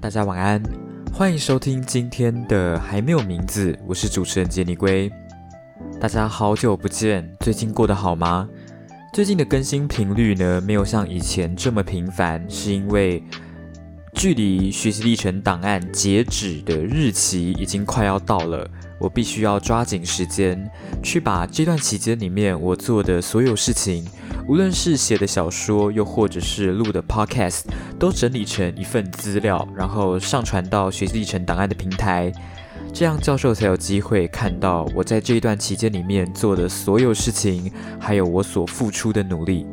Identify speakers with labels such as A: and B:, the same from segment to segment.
A: 大家晚安，欢迎收听今天的还没有名字，我是主持人杰尼龟。大家好久不见，最近过得好吗？最近的更新频率呢，没有像以前这么频繁，是因为距离学习历程档案截止的日期已经快要到了。我必须要抓紧时间，去把这段期间里面我做的所有事情，无论是写的小说，又或者是录的 podcast，都整理成一份资料，然后上传到学习历程档案的平台，这样教授才有机会看到我在这一段期间里面做的所有事情，还有我所付出的努力。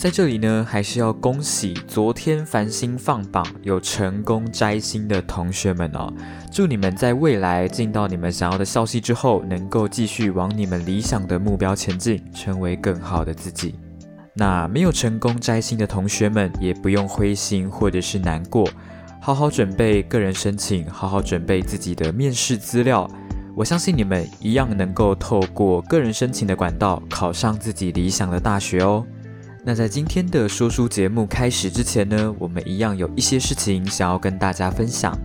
A: 在这里呢，还是要恭喜昨天繁星放榜有成功摘星的同学们哦！祝你们在未来进到你们想要的校系之后，能够继续往你们理想的目标前进，成为更好的自己。那没有成功摘星的同学们，也不用灰心或者是难过，好好准备个人申请，好好准备自己的面试资料。我相信你们一样能够透过个人申请的管道，考上自己理想的大学哦。那在今天的说书节目开始之前呢，我们一样有一些事情想要跟大家分享。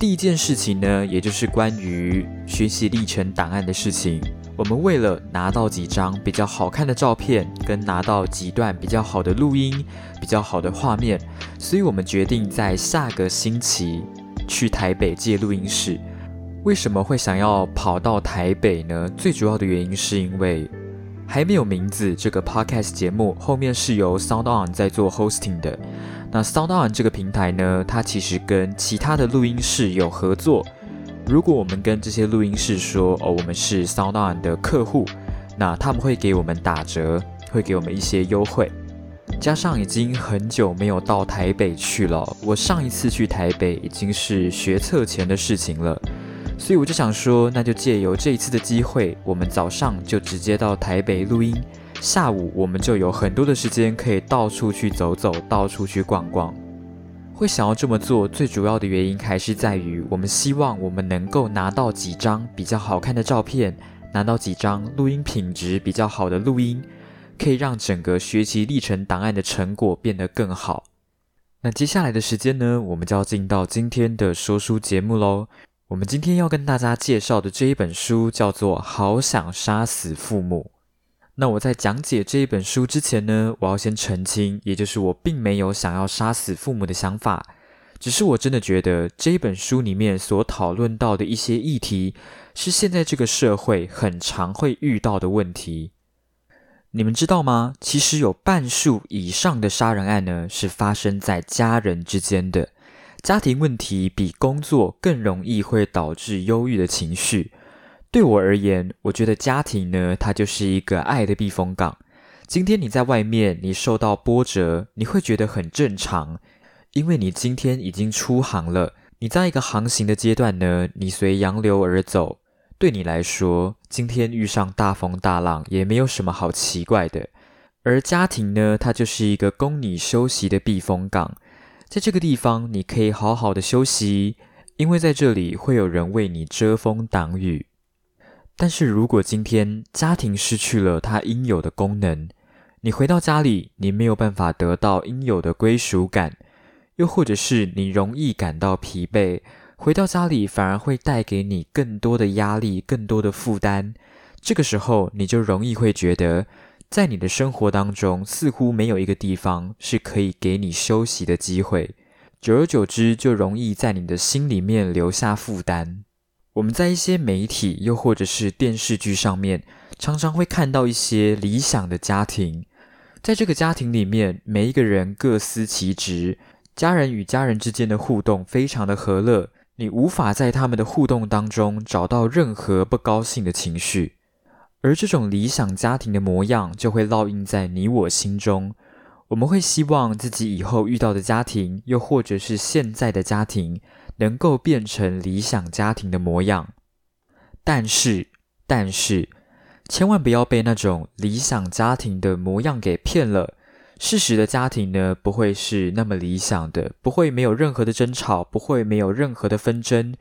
A: 第一件事情呢，也就是关于学习历程档案的事情。我们为了拿到几张比较好看的照片，跟拿到几段比较好的录音、比较好的画面，所以我们决定在下个星期去台北借录音室。为什么会想要跑到台北呢？最主要的原因是因为。还没有名字。这个 podcast 节目后面是由 Sound On 在做 hosting 的。那 Sound On 这个平台呢，它其实跟其他的录音室有合作。如果我们跟这些录音室说，哦，我们是 Sound On 的客户，那他们会给我们打折，会给我们一些优惠。加上已经很久没有到台北去了，我上一次去台北已经是学测前的事情了。所以我就想说，那就借由这一次的机会，我们早上就直接到台北录音，下午我们就有很多的时间可以到处去走走，到处去逛逛。会想要这么做，最主要的原因还是在于，我们希望我们能够拿到几张比较好看的照片，拿到几张录音品质比较好的录音，可以让整个学习历程档案的成果变得更好。那接下来的时间呢，我们就要进到今天的说书节目喽。我们今天要跟大家介绍的这一本书叫做《好想杀死父母》。那我在讲解这一本书之前呢，我要先澄清，也就是我并没有想要杀死父母的想法，只是我真的觉得这一本书里面所讨论到的一些议题，是现在这个社会很常会遇到的问题。你们知道吗？其实有半数以上的杀人案呢，是发生在家人之间的。家庭问题比工作更容易会导致忧郁的情绪。对我而言，我觉得家庭呢，它就是一个爱的避风港。今天你在外面，你受到波折，你会觉得很正常，因为你今天已经出航了。你在一个航行的阶段呢，你随洋流而走。对你来说，今天遇上大风大浪也没有什么好奇怪的。而家庭呢，它就是一个供你休息的避风港。在这个地方，你可以好好的休息，因为在这里会有人为你遮风挡雨。但是如果今天家庭失去了它应有的功能，你回到家里，你没有办法得到应有的归属感，又或者是你容易感到疲惫，回到家里反而会带给你更多的压力、更多的负担。这个时候，你就容易会觉得。在你的生活当中，似乎没有一个地方是可以给你休息的机会，久而久之，就容易在你的心里面留下负担。我们在一些媒体又或者是电视剧上面，常常会看到一些理想的家庭，在这个家庭里面，每一个人各司其职，家人与家人之间的互动非常的和乐，你无法在他们的互动当中找到任何不高兴的情绪。而这种理想家庭的模样就会烙印在你我心中。我们会希望自己以后遇到的家庭，又或者是现在的家庭，能够变成理想家庭的模样。但是，但是，千万不要被那种理想家庭的模样给骗了。事实的家庭呢，不会是那么理想的，不会没有任何的争吵，不会没有任何的纷争。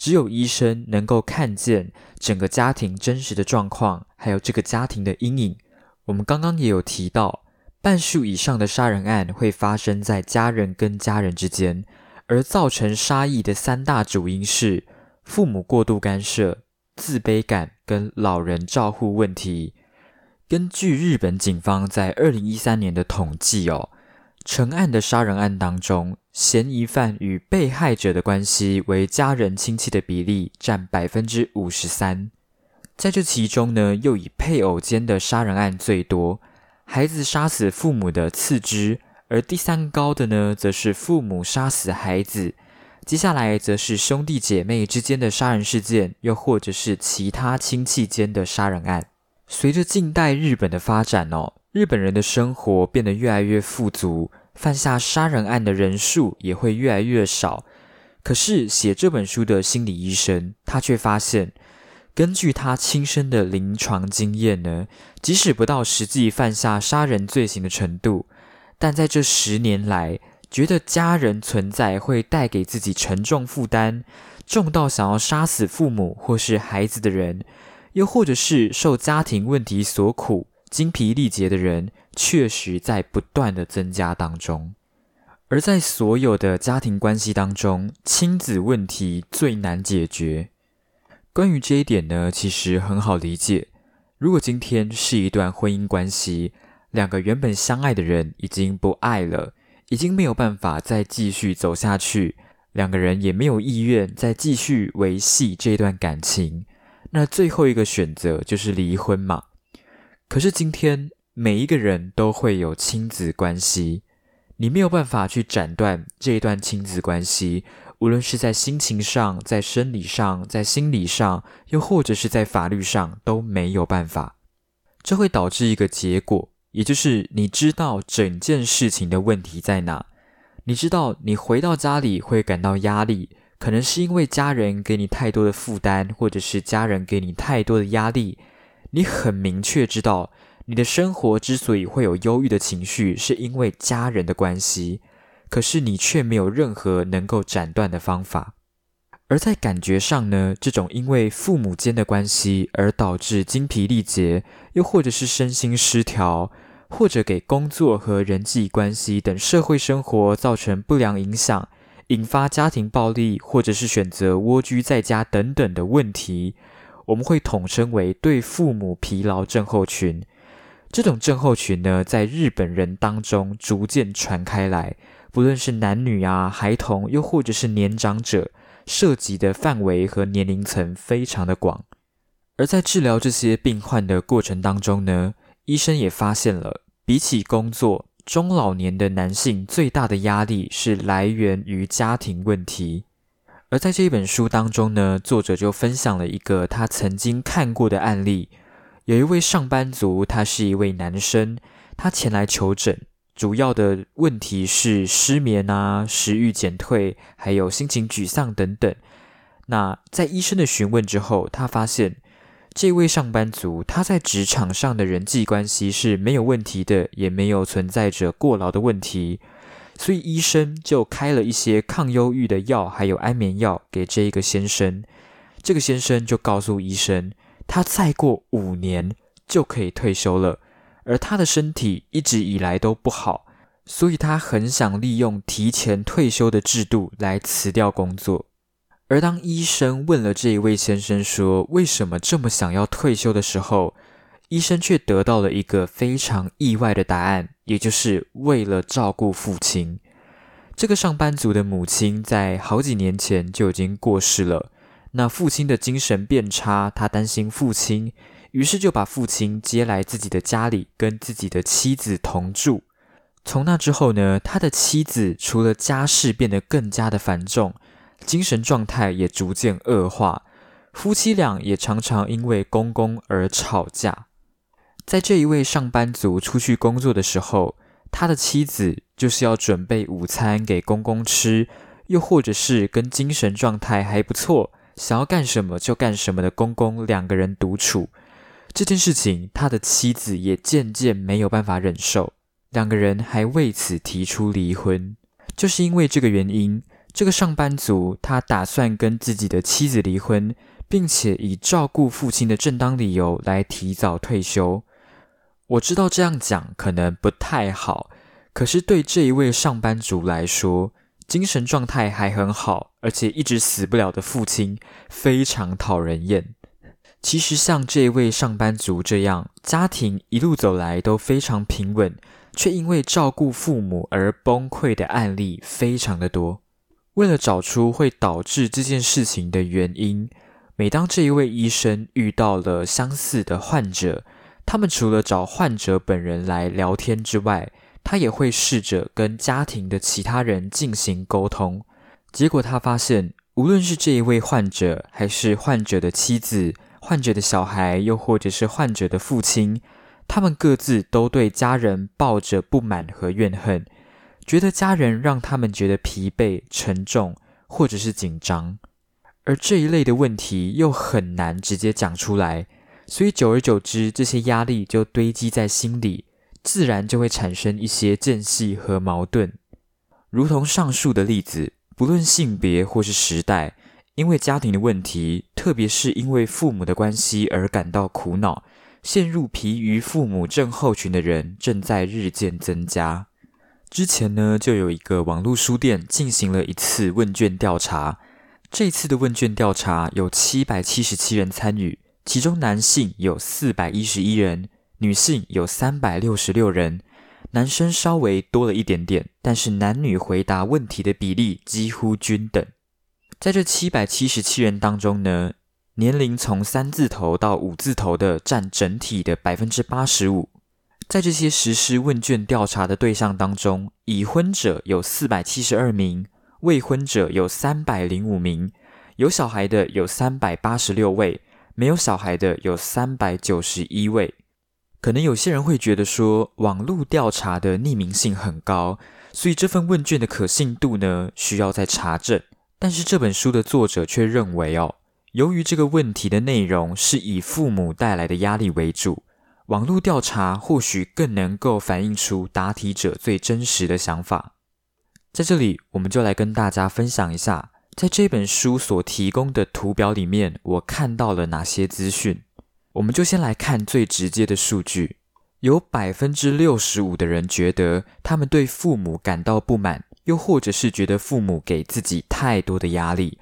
A: 只有医生能够看见整个家庭真实的状况，还有这个家庭的阴影。我们刚刚也有提到，半数以上的杀人案会发生在家人跟家人之间，而造成杀意的三大主因是父母过度干涉、自卑感跟老人照护问题。根据日本警方在二零一三年的统计哦，成案的杀人案当中，嫌疑犯与被害者的关系为家人亲戚的比例占百分之五十三。在这其中呢，又以配偶间的杀人案最多，孩子杀死父母的次之。而第三高的呢，则是父母杀死孩子，接下来则是兄弟姐妹之间的杀人事件，又或者是其他亲戚间的杀人案。随着近代日本的发展哦，日本人的生活变得越来越富足，犯下杀人案的人数也会越来越少。可是写这本书的心理医生，他却发现，根据他亲身的临床经验呢，即使不到实际犯下杀人罪行的程度。但在这十年来，觉得家人存在会带给自己沉重负担，重到想要杀死父母或是孩子的人，又或者是受家庭问题所苦、精疲力竭的人，确实在不断的增加当中。而在所有的家庭关系当中，亲子问题最难解决。关于这一点呢，其实很好理解。如果今天是一段婚姻关系，两个原本相爱的人已经不爱了，已经没有办法再继续走下去，两个人也没有意愿再继续维系这段感情。那最后一个选择就是离婚嘛？可是今天每一个人都会有亲子关系，你没有办法去斩断这一段亲子关系，无论是在心情上、在生理上、在心理上，又或者是在法律上都没有办法。这会导致一个结果。也就是你知道整件事情的问题在哪，你知道你回到家里会感到压力，可能是因为家人给你太多的负担，或者是家人给你太多的压力。你很明确知道你的生活之所以会有忧郁的情绪，是因为家人的关系，可是你却没有任何能够斩断的方法。而在感觉上呢，这种因为父母间的关系而导致精疲力竭，又或者是身心失调，或者给工作和人际关系等社会生活造成不良影响，引发家庭暴力，或者是选择蜗居在家等等的问题，我们会统称为对父母疲劳症候群。这种症候群呢，在日本人当中逐渐传开来，不论是男女啊、孩童，又或者是年长者。涉及的范围和年龄层非常的广，而在治疗这些病患的过程当中呢，医生也发现了，比起工作，中老年的男性最大的压力是来源于家庭问题。而在这一本书当中呢，作者就分享了一个他曾经看过的案例，有一位上班族，他是一位男生，他前来求诊。主要的问题是失眠啊、食欲减退，还有心情沮丧等等。那在医生的询问之后，他发现这位上班族他在职场上的人际关系是没有问题的，也没有存在着过劳的问题。所以医生就开了一些抗忧郁的药，还有安眠药给这一个先生。这个先生就告诉医生，他再过五年就可以退休了。而他的身体一直以来都不好，所以他很想利用提前退休的制度来辞掉工作。而当医生问了这一位先生说为什么这么想要退休的时候，医生却得到了一个非常意外的答案，也就是为了照顾父亲。这个上班族的母亲在好几年前就已经过世了，那父亲的精神变差，他担心父亲。于是就把父亲接来自己的家里，跟自己的妻子同住。从那之后呢，他的妻子除了家事变得更加的繁重，精神状态也逐渐恶化。夫妻俩也常常因为公公而吵架。在这一位上班族出去工作的时候，他的妻子就是要准备午餐给公公吃，又或者是跟精神状态还不错，想要干什么就干什么的公公两个人独处。这件事情，他的妻子也渐渐没有办法忍受，两个人还为此提出离婚。就是因为这个原因，这个上班族他打算跟自己的妻子离婚，并且以照顾父亲的正当理由来提早退休。我知道这样讲可能不太好，可是对这一位上班族来说，精神状态还很好，而且一直死不了的父亲，非常讨人厌。其实像这位上班族这样，家庭一路走来都非常平稳，却因为照顾父母而崩溃的案例非常的多。为了找出会导致这件事情的原因，每当这一位医生遇到了相似的患者，他们除了找患者本人来聊天之外，他也会试着跟家庭的其他人进行沟通。结果他发现，无论是这一位患者，还是患者的妻子、患者的小孩，又或者是患者的父亲，他们各自都对家人抱着不满和怨恨。觉得家人让他们觉得疲惫、沉重，或者是紧张，而这一类的问题又很难直接讲出来，所以久而久之，这些压力就堆积在心里，自然就会产生一些间隙和矛盾。如同上述的例子，不论性别或是时代，因为家庭的问题，特别是因为父母的关系而感到苦恼、陷入疲于父母症候群的人，正在日渐增加。之前呢，就有一个网络书店进行了一次问卷调查。这次的问卷调查有七百七十七人参与，其中男性有四百一十一人，女性有三百六十六人。男生稍微多了一点点，但是男女回答问题的比例几乎均等。在这七百七十七人当中呢，年龄从三字头到五字头的占整体的百分之八十五。在这些实施问卷调查的对象当中，已婚者有四百七十二名，未婚者有三百零五名，有小孩的有三百八十六位，没有小孩的有三百九十一位。可能有些人会觉得说，网络调查的匿名性很高，所以这份问卷的可信度呢需要再查证。但是这本书的作者却认为，哦，由于这个问题的内容是以父母带来的压力为主。网络调查或许更能够反映出答题者最真实的想法。在这里，我们就来跟大家分享一下，在这本书所提供的图表里面，我看到了哪些资讯。我们就先来看最直接的数据：有百分之六十五的人觉得他们对父母感到不满，又或者是觉得父母给自己太多的压力。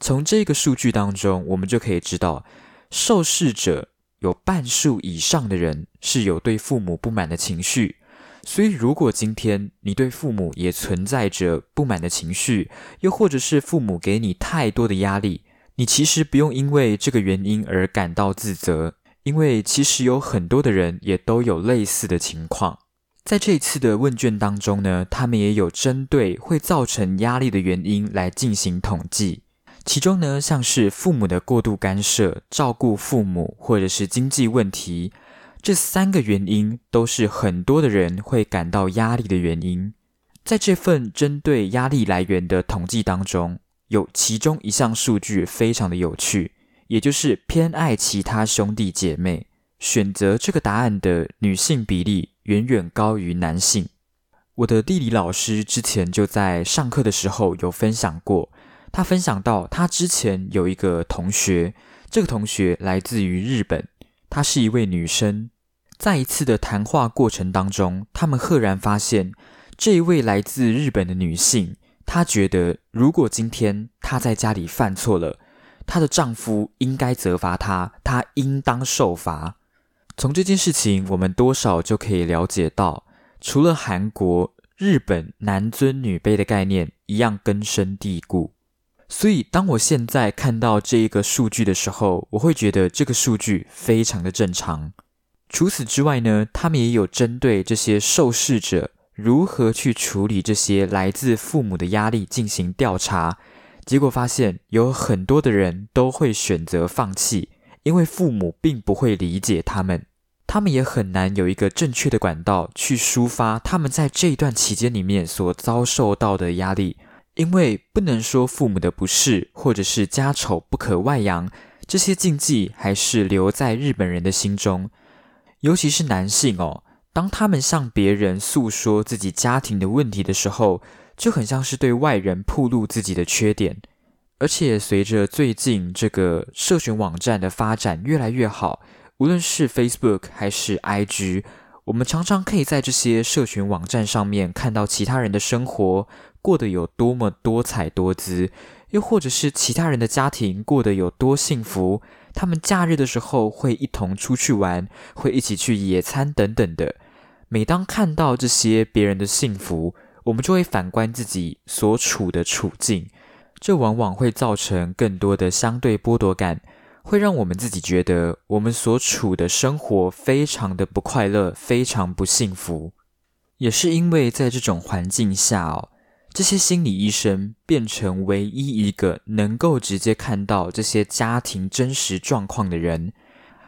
A: 从这个数据当中，我们就可以知道，受试者。有半数以上的人是有对父母不满的情绪，所以如果今天你对父母也存在着不满的情绪，又或者是父母给你太多的压力，你其实不用因为这个原因而感到自责，因为其实有很多的人也都有类似的情况。在这一次的问卷当中呢，他们也有针对会造成压力的原因来进行统计。其中呢，像是父母的过度干涉、照顾父母，或者是经济问题，这三个原因都是很多的人会感到压力的原因。在这份针对压力来源的统计当中，有其中一项数据非常的有趣，也就是偏爱其他兄弟姐妹，选择这个答案的女性比例远远高于男性。我的地理老师之前就在上课的时候有分享过。他分享到，他之前有一个同学，这个同学来自于日本，她是一位女生。在一次的谈话过程当中，他们赫然发现，这一位来自日本的女性，她觉得，如果今天她在家里犯错了，她的丈夫应该责罚她，她应当受罚。从这件事情，我们多少就可以了解到，除了韩国、日本男尊女卑的概念一样根深蒂固。所以，当我现在看到这一个数据的时候，我会觉得这个数据非常的正常。除此之外呢，他们也有针对这些受试者如何去处理这些来自父母的压力进行调查。结果发现，有很多的人都会选择放弃，因为父母并不会理解他们，他们也很难有一个正确的管道去抒发他们在这一段期间里面所遭受到的压力。因为不能说父母的不是，或者是家丑不可外扬，这些禁忌还是留在日本人的心中。尤其是男性哦，当他们向别人诉说自己家庭的问题的时候，就很像是对外人暴露自己的缺点。而且随着最近这个社群网站的发展越来越好，无论是 Facebook 还是 IG，我们常常可以在这些社群网站上面看到其他人的生活过得有多么多彩多姿，又或者是其他人的家庭过得有多幸福，他们假日的时候会一同出去玩，会一起去野餐等等的。每当看到这些别人的幸福，我们就会反观自己所处的处境，这往往会造成更多的相对剥夺感。会让我们自己觉得我们所处的生活非常的不快乐，非常不幸福。也是因为在这种环境下哦，这些心理医生变成唯一一个能够直接看到这些家庭真实状况的人，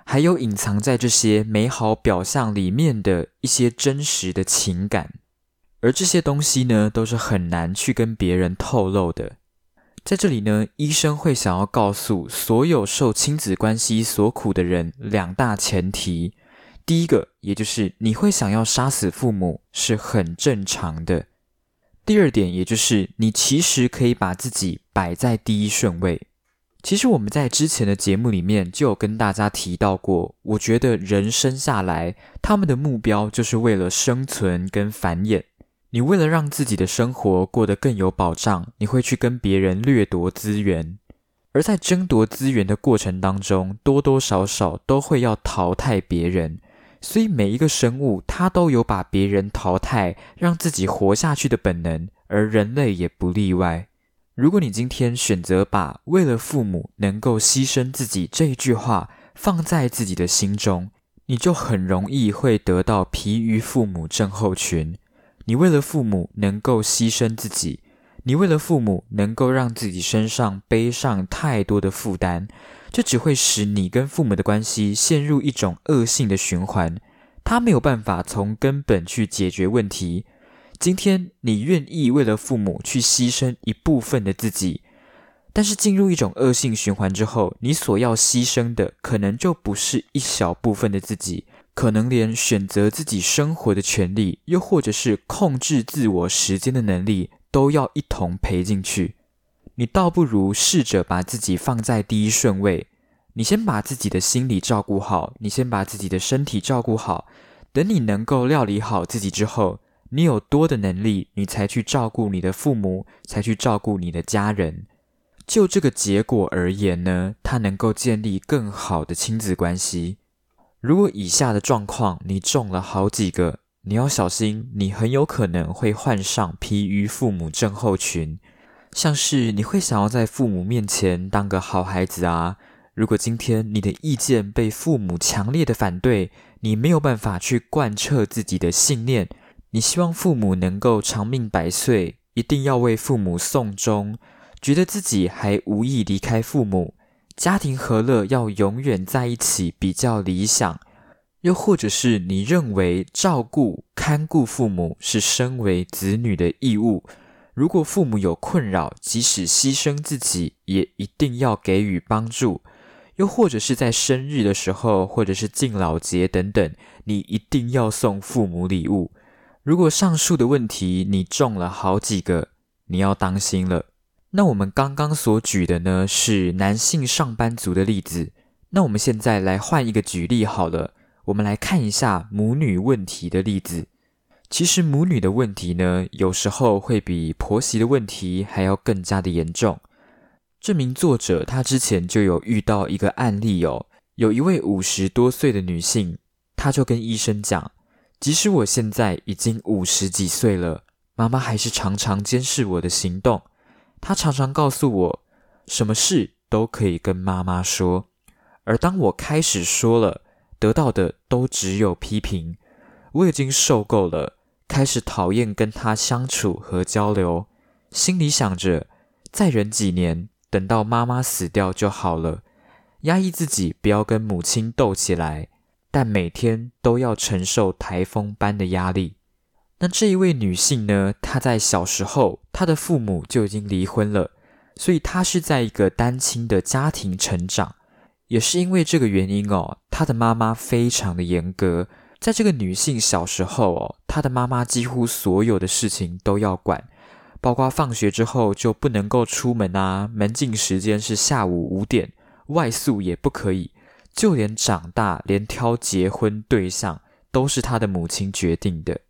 A: 还有隐藏在这些美好表象里面的一些真实的情感，而这些东西呢，都是很难去跟别人透露的。在这里呢，医生会想要告诉所有受亲子关系所苦的人两大前提：第一个，也就是你会想要杀死父母是很正常的；第二点，也就是你其实可以把自己摆在第一顺位。其实我们在之前的节目里面就有跟大家提到过，我觉得人生下来，他们的目标就是为了生存跟繁衍。你为了让自己的生活过得更有保障，你会去跟别人掠夺资源，而在争夺资源的过程当中，多多少少都会要淘汰别人。所以每一个生物，它都有把别人淘汰，让自己活下去的本能，而人类也不例外。如果你今天选择把为了父母能够牺牲自己这一句话放在自己的心中，你就很容易会得到疲于父母症候群。你为了父母能够牺牲自己，你为了父母能够让自己身上背上太多的负担，这只会使你跟父母的关系陷入一种恶性的循环。他没有办法从根本去解决问题。今天你愿意为了父母去牺牲一部分的自己，但是进入一种恶性循环之后，你所要牺牲的可能就不是一小部分的自己。可能连选择自己生活的权利，又或者是控制自我时间的能力，都要一同赔进去。你倒不如试着把自己放在第一顺位。你先把自己的心理照顾好，你先把自己的身体照顾好。等你能够料理好自己之后，你有多的能力，你才去照顾你的父母，才去照顾你的家人。就这个结果而言呢，它能够建立更好的亲子关系。如果以下的状况你中了好几个，你要小心，你很有可能会患上疲于父母症候群。像是你会想要在父母面前当个好孩子啊。如果今天你的意见被父母强烈的反对，你没有办法去贯彻自己的信念，你希望父母能够长命百岁，一定要为父母送终，觉得自己还无意离开父母。家庭和乐要永远在一起比较理想，又或者是你认为照顾看顾父母是身为子女的义务，如果父母有困扰，即使牺牲自己也一定要给予帮助，又或者是在生日的时候，或者是敬老节等等，你一定要送父母礼物。如果上述的问题你中了好几个，你要当心了。那我们刚刚所举的呢是男性上班族的例子，那我们现在来换一个举例好了，我们来看一下母女问题的例子。其实母女的问题呢，有时候会比婆媳的问题还要更加的严重。这名作者他之前就有遇到一个案例哦，有一位五十多岁的女性，她就跟医生讲，即使我现在已经五十几岁了，妈妈还是常常监视我的行动。她常常告诉我，什么事都可以跟妈妈说，而当我开始说了，得到的都只有批评。我已经受够了，开始讨厌跟他相处和交流，心里想着再忍几年，等到妈妈死掉就好了。压抑自己，不要跟母亲斗起来，但每天都要承受台风般的压力。那这一位女性呢？她在小时候，她的父母就已经离婚了，所以她是在一个单亲的家庭成长。也是因为这个原因哦，她的妈妈非常的严格。在这个女性小时候哦，她的妈妈几乎所有的事情都要管，包括放学之后就不能够出门啊，门禁时间是下午五点，外宿也不可以，就连长大，连挑结婚对象。都是他的母亲决定的。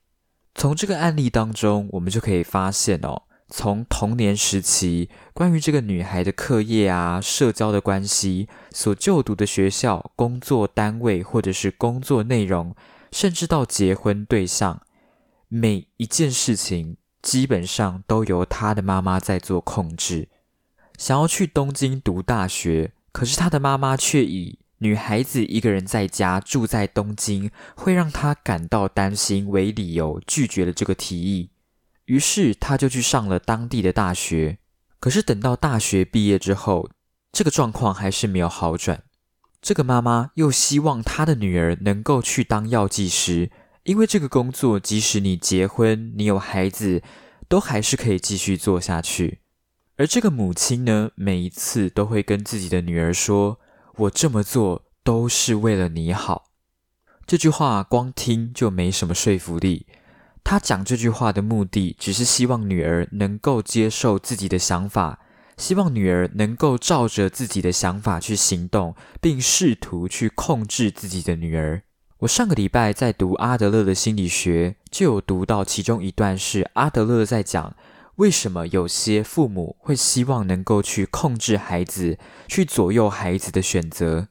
A: 从这个案例当中，我们就可以发现哦，从童年时期关于这个女孩的课业啊、社交的关系、所就读的学校、工作单位或者是工作内容，甚至到结婚对象，每一件事情基本上都由他的妈妈在做控制。想要去东京读大学，可是他的妈妈却以女孩子一个人在家住在东京会让她感到担心为理由，拒绝了这个提议。于是她就去上了当地的大学。可是等到大学毕业之后，这个状况还是没有好转。这个妈妈又希望她的女儿能够去当药剂师，因为这个工作即使你结婚、你有孩子，都还是可以继续做下去。而这个母亲呢，每一次都会跟自己的女儿说：“我这么做都是为了你好。”这句话光听就没什么说服力。他讲这句话的目的，只是希望女儿能够接受自己的想法，希望女儿能够照着自己的想法去行动，并试图去控制自己的女儿。我上个礼拜在读阿德勒的心理学，就有读到其中一段是阿德勒在讲。为什么有些父母会希望能够去控制孩子，去左右孩子的选择？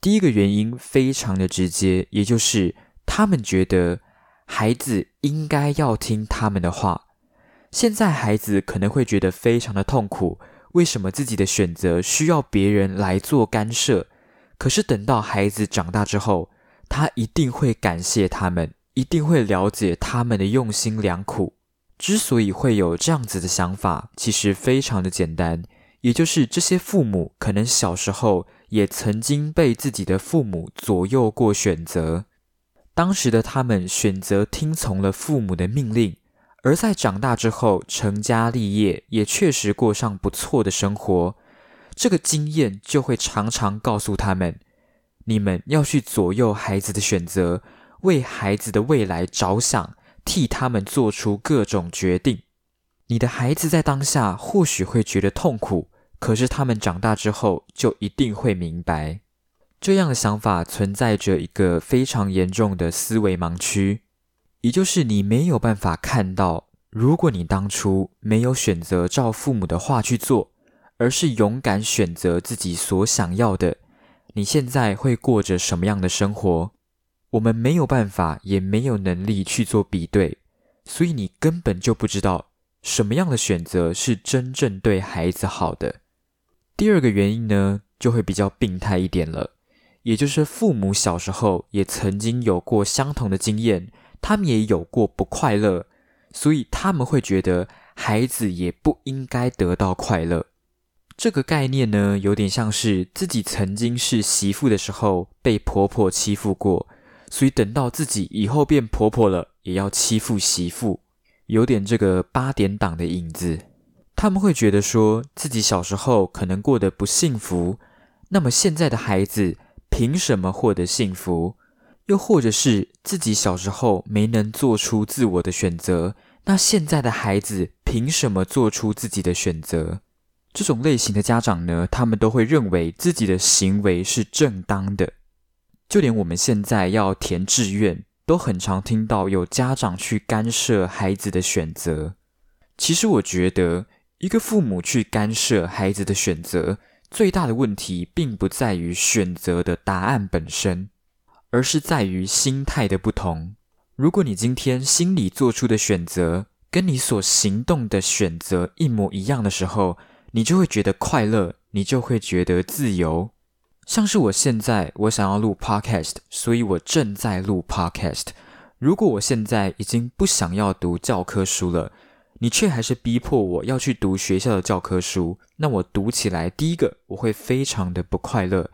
A: 第一个原因非常的直接，也就是他们觉得孩子应该要听他们的话。现在孩子可能会觉得非常的痛苦，为什么自己的选择需要别人来做干涉？可是等到孩子长大之后，他一定会感谢他们，一定会了解他们的用心良苦。之所以会有这样子的想法，其实非常的简单，也就是这些父母可能小时候也曾经被自己的父母左右过选择，当时的他们选择听从了父母的命令，而在长大之后成家立业，也确实过上不错的生活，这个经验就会常常告诉他们：你们要去左右孩子的选择，为孩子的未来着想。替他们做出各种决定。你的孩子在当下或许会觉得痛苦，可是他们长大之后就一定会明白。这样的想法存在着一个非常严重的思维盲区，也就是你没有办法看到，如果你当初没有选择照父母的话去做，而是勇敢选择自己所想要的，你现在会过着什么样的生活？我们没有办法，也没有能力去做比对，所以你根本就不知道什么样的选择是真正对孩子好的。第二个原因呢，就会比较病态一点了，也就是父母小时候也曾经有过相同的经验，他们也有过不快乐，所以他们会觉得孩子也不应该得到快乐。这个概念呢，有点像是自己曾经是媳妇的时候被婆婆欺负过。所以等到自己以后变婆婆了，也要欺负媳妇，有点这个八点档的影子。他们会觉得说自己小时候可能过得不幸福，那么现在的孩子凭什么获得幸福？又或者是自己小时候没能做出自我的选择，那现在的孩子凭什么做出自己的选择？这种类型的家长呢，他们都会认为自己的行为是正当的。就连我们现在要填志愿，都很常听到有家长去干涉孩子的选择。其实我觉得，一个父母去干涉孩子的选择，最大的问题并不在于选择的答案本身，而是在于心态的不同。如果你今天心里做出的选择，跟你所行动的选择一模一样的时候，你就会觉得快乐，你就会觉得自由。像是我现在，我想要录 podcast，所以我正在录 podcast。如果我现在已经不想要读教科书了，你却还是逼迫我要去读学校的教科书，那我读起来，第一个我会非常的不快乐，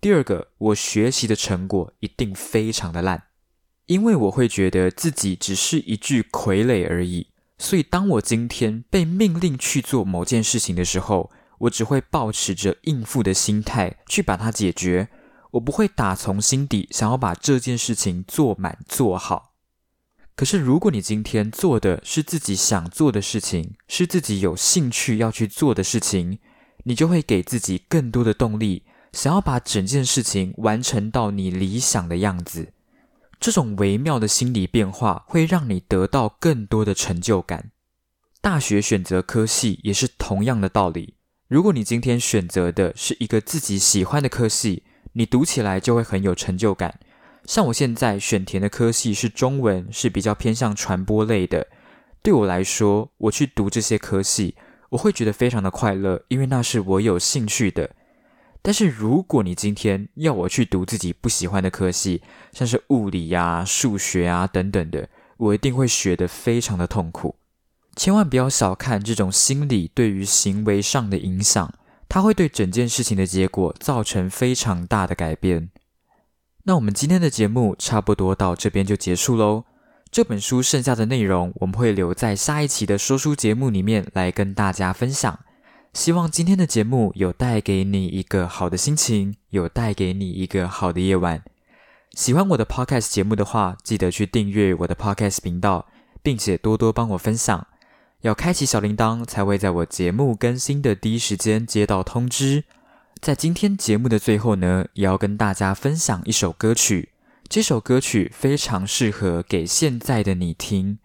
A: 第二个我学习的成果一定非常的烂，因为我会觉得自己只是一具傀儡而已。所以当我今天被命令去做某件事情的时候，我只会保持着应付的心态去把它解决，我不会打从心底想要把这件事情做满做好。可是，如果你今天做的是自己想做的事情，是自己有兴趣要去做的事情，你就会给自己更多的动力，想要把整件事情完成到你理想的样子。这种微妙的心理变化会让你得到更多的成就感。大学选择科系也是同样的道理。如果你今天选择的是一个自己喜欢的科系，你读起来就会很有成就感。像我现在选填的科系是中文，是比较偏向传播类的。对我来说，我去读这些科系，我会觉得非常的快乐，因为那是我有兴趣的。但是如果你今天要我去读自己不喜欢的科系，像是物理呀、数学啊等等的，我一定会学得非常的痛苦。千万不要小看这种心理对于行为上的影响，它会对整件事情的结果造成非常大的改变。那我们今天的节目差不多到这边就结束喽。这本书剩下的内容，我们会留在下一期的说书节目里面来跟大家分享。希望今天的节目有带给你一个好的心情，有带给你一个好的夜晚。喜欢我的 podcast 节目的话，记得去订阅我的 podcast 频道，并且多多帮我分享。要开启小铃铛，才会在我节目更新的第一时间接到通知。在今天节目的最后呢，也要跟大家分享一首歌曲。这首歌曲非常适合给现在的你听，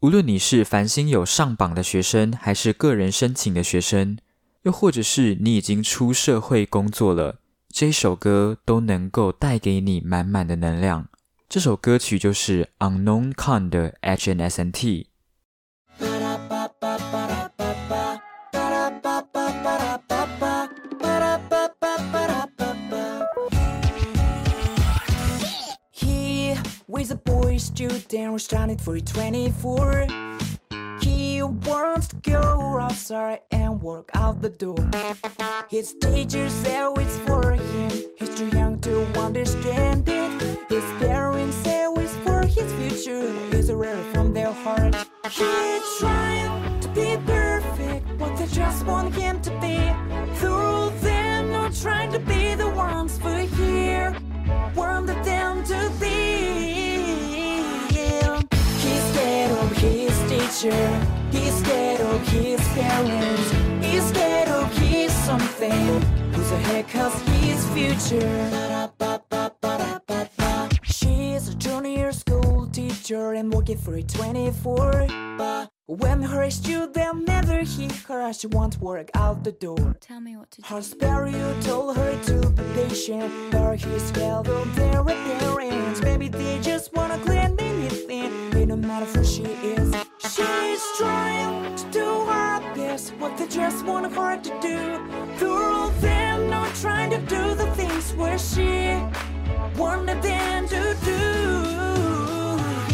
A: 无论你是繁星有上榜的学生，还是个人申请的学生，又或者是你已经出社会工作了，这首歌都能够带给你满满的能量。这首歌曲就是 Unknown Con 的 H N S N T。
B: Student who started for 24 He wants to go outside and walk out the door. His teacher said it's for him. He's too young to understand it. His parents say it's for his future. He's rare from their heart. He's trying to be perfect But they just want him to be. Through them not trying to be the ones for here. Wanted them to be his teacher. He's scared of his parents. He's scared of his something. Who the heck has his future? She's a junior school teacher and working for 24 But when her student never hit her She won't work out the door.
C: Tell me what to do.
B: her superior told her to be patient, but he's scared of their appearance. Maybe they just wanna clean it matter who she is. She's trying to do her best, what they just want her to do. Through them not trying to do the things where she wanted them to do.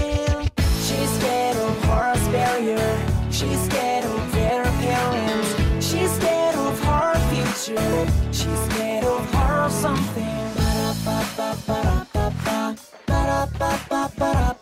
B: Yeah. She's scared of her barrier. She's scared of their parents. She's scared of her future. She's scared of her something. Ba-da-ba-ba-ba-da-ba-ba. Ba-da-ba-ba-ba-da-ba-ba.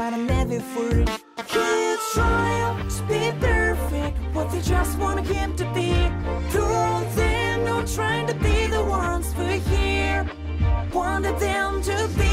B: To around and never for. He's trying to be perfect, what they just want him to be. Through them, not trying to be the ones for here wanted them to be.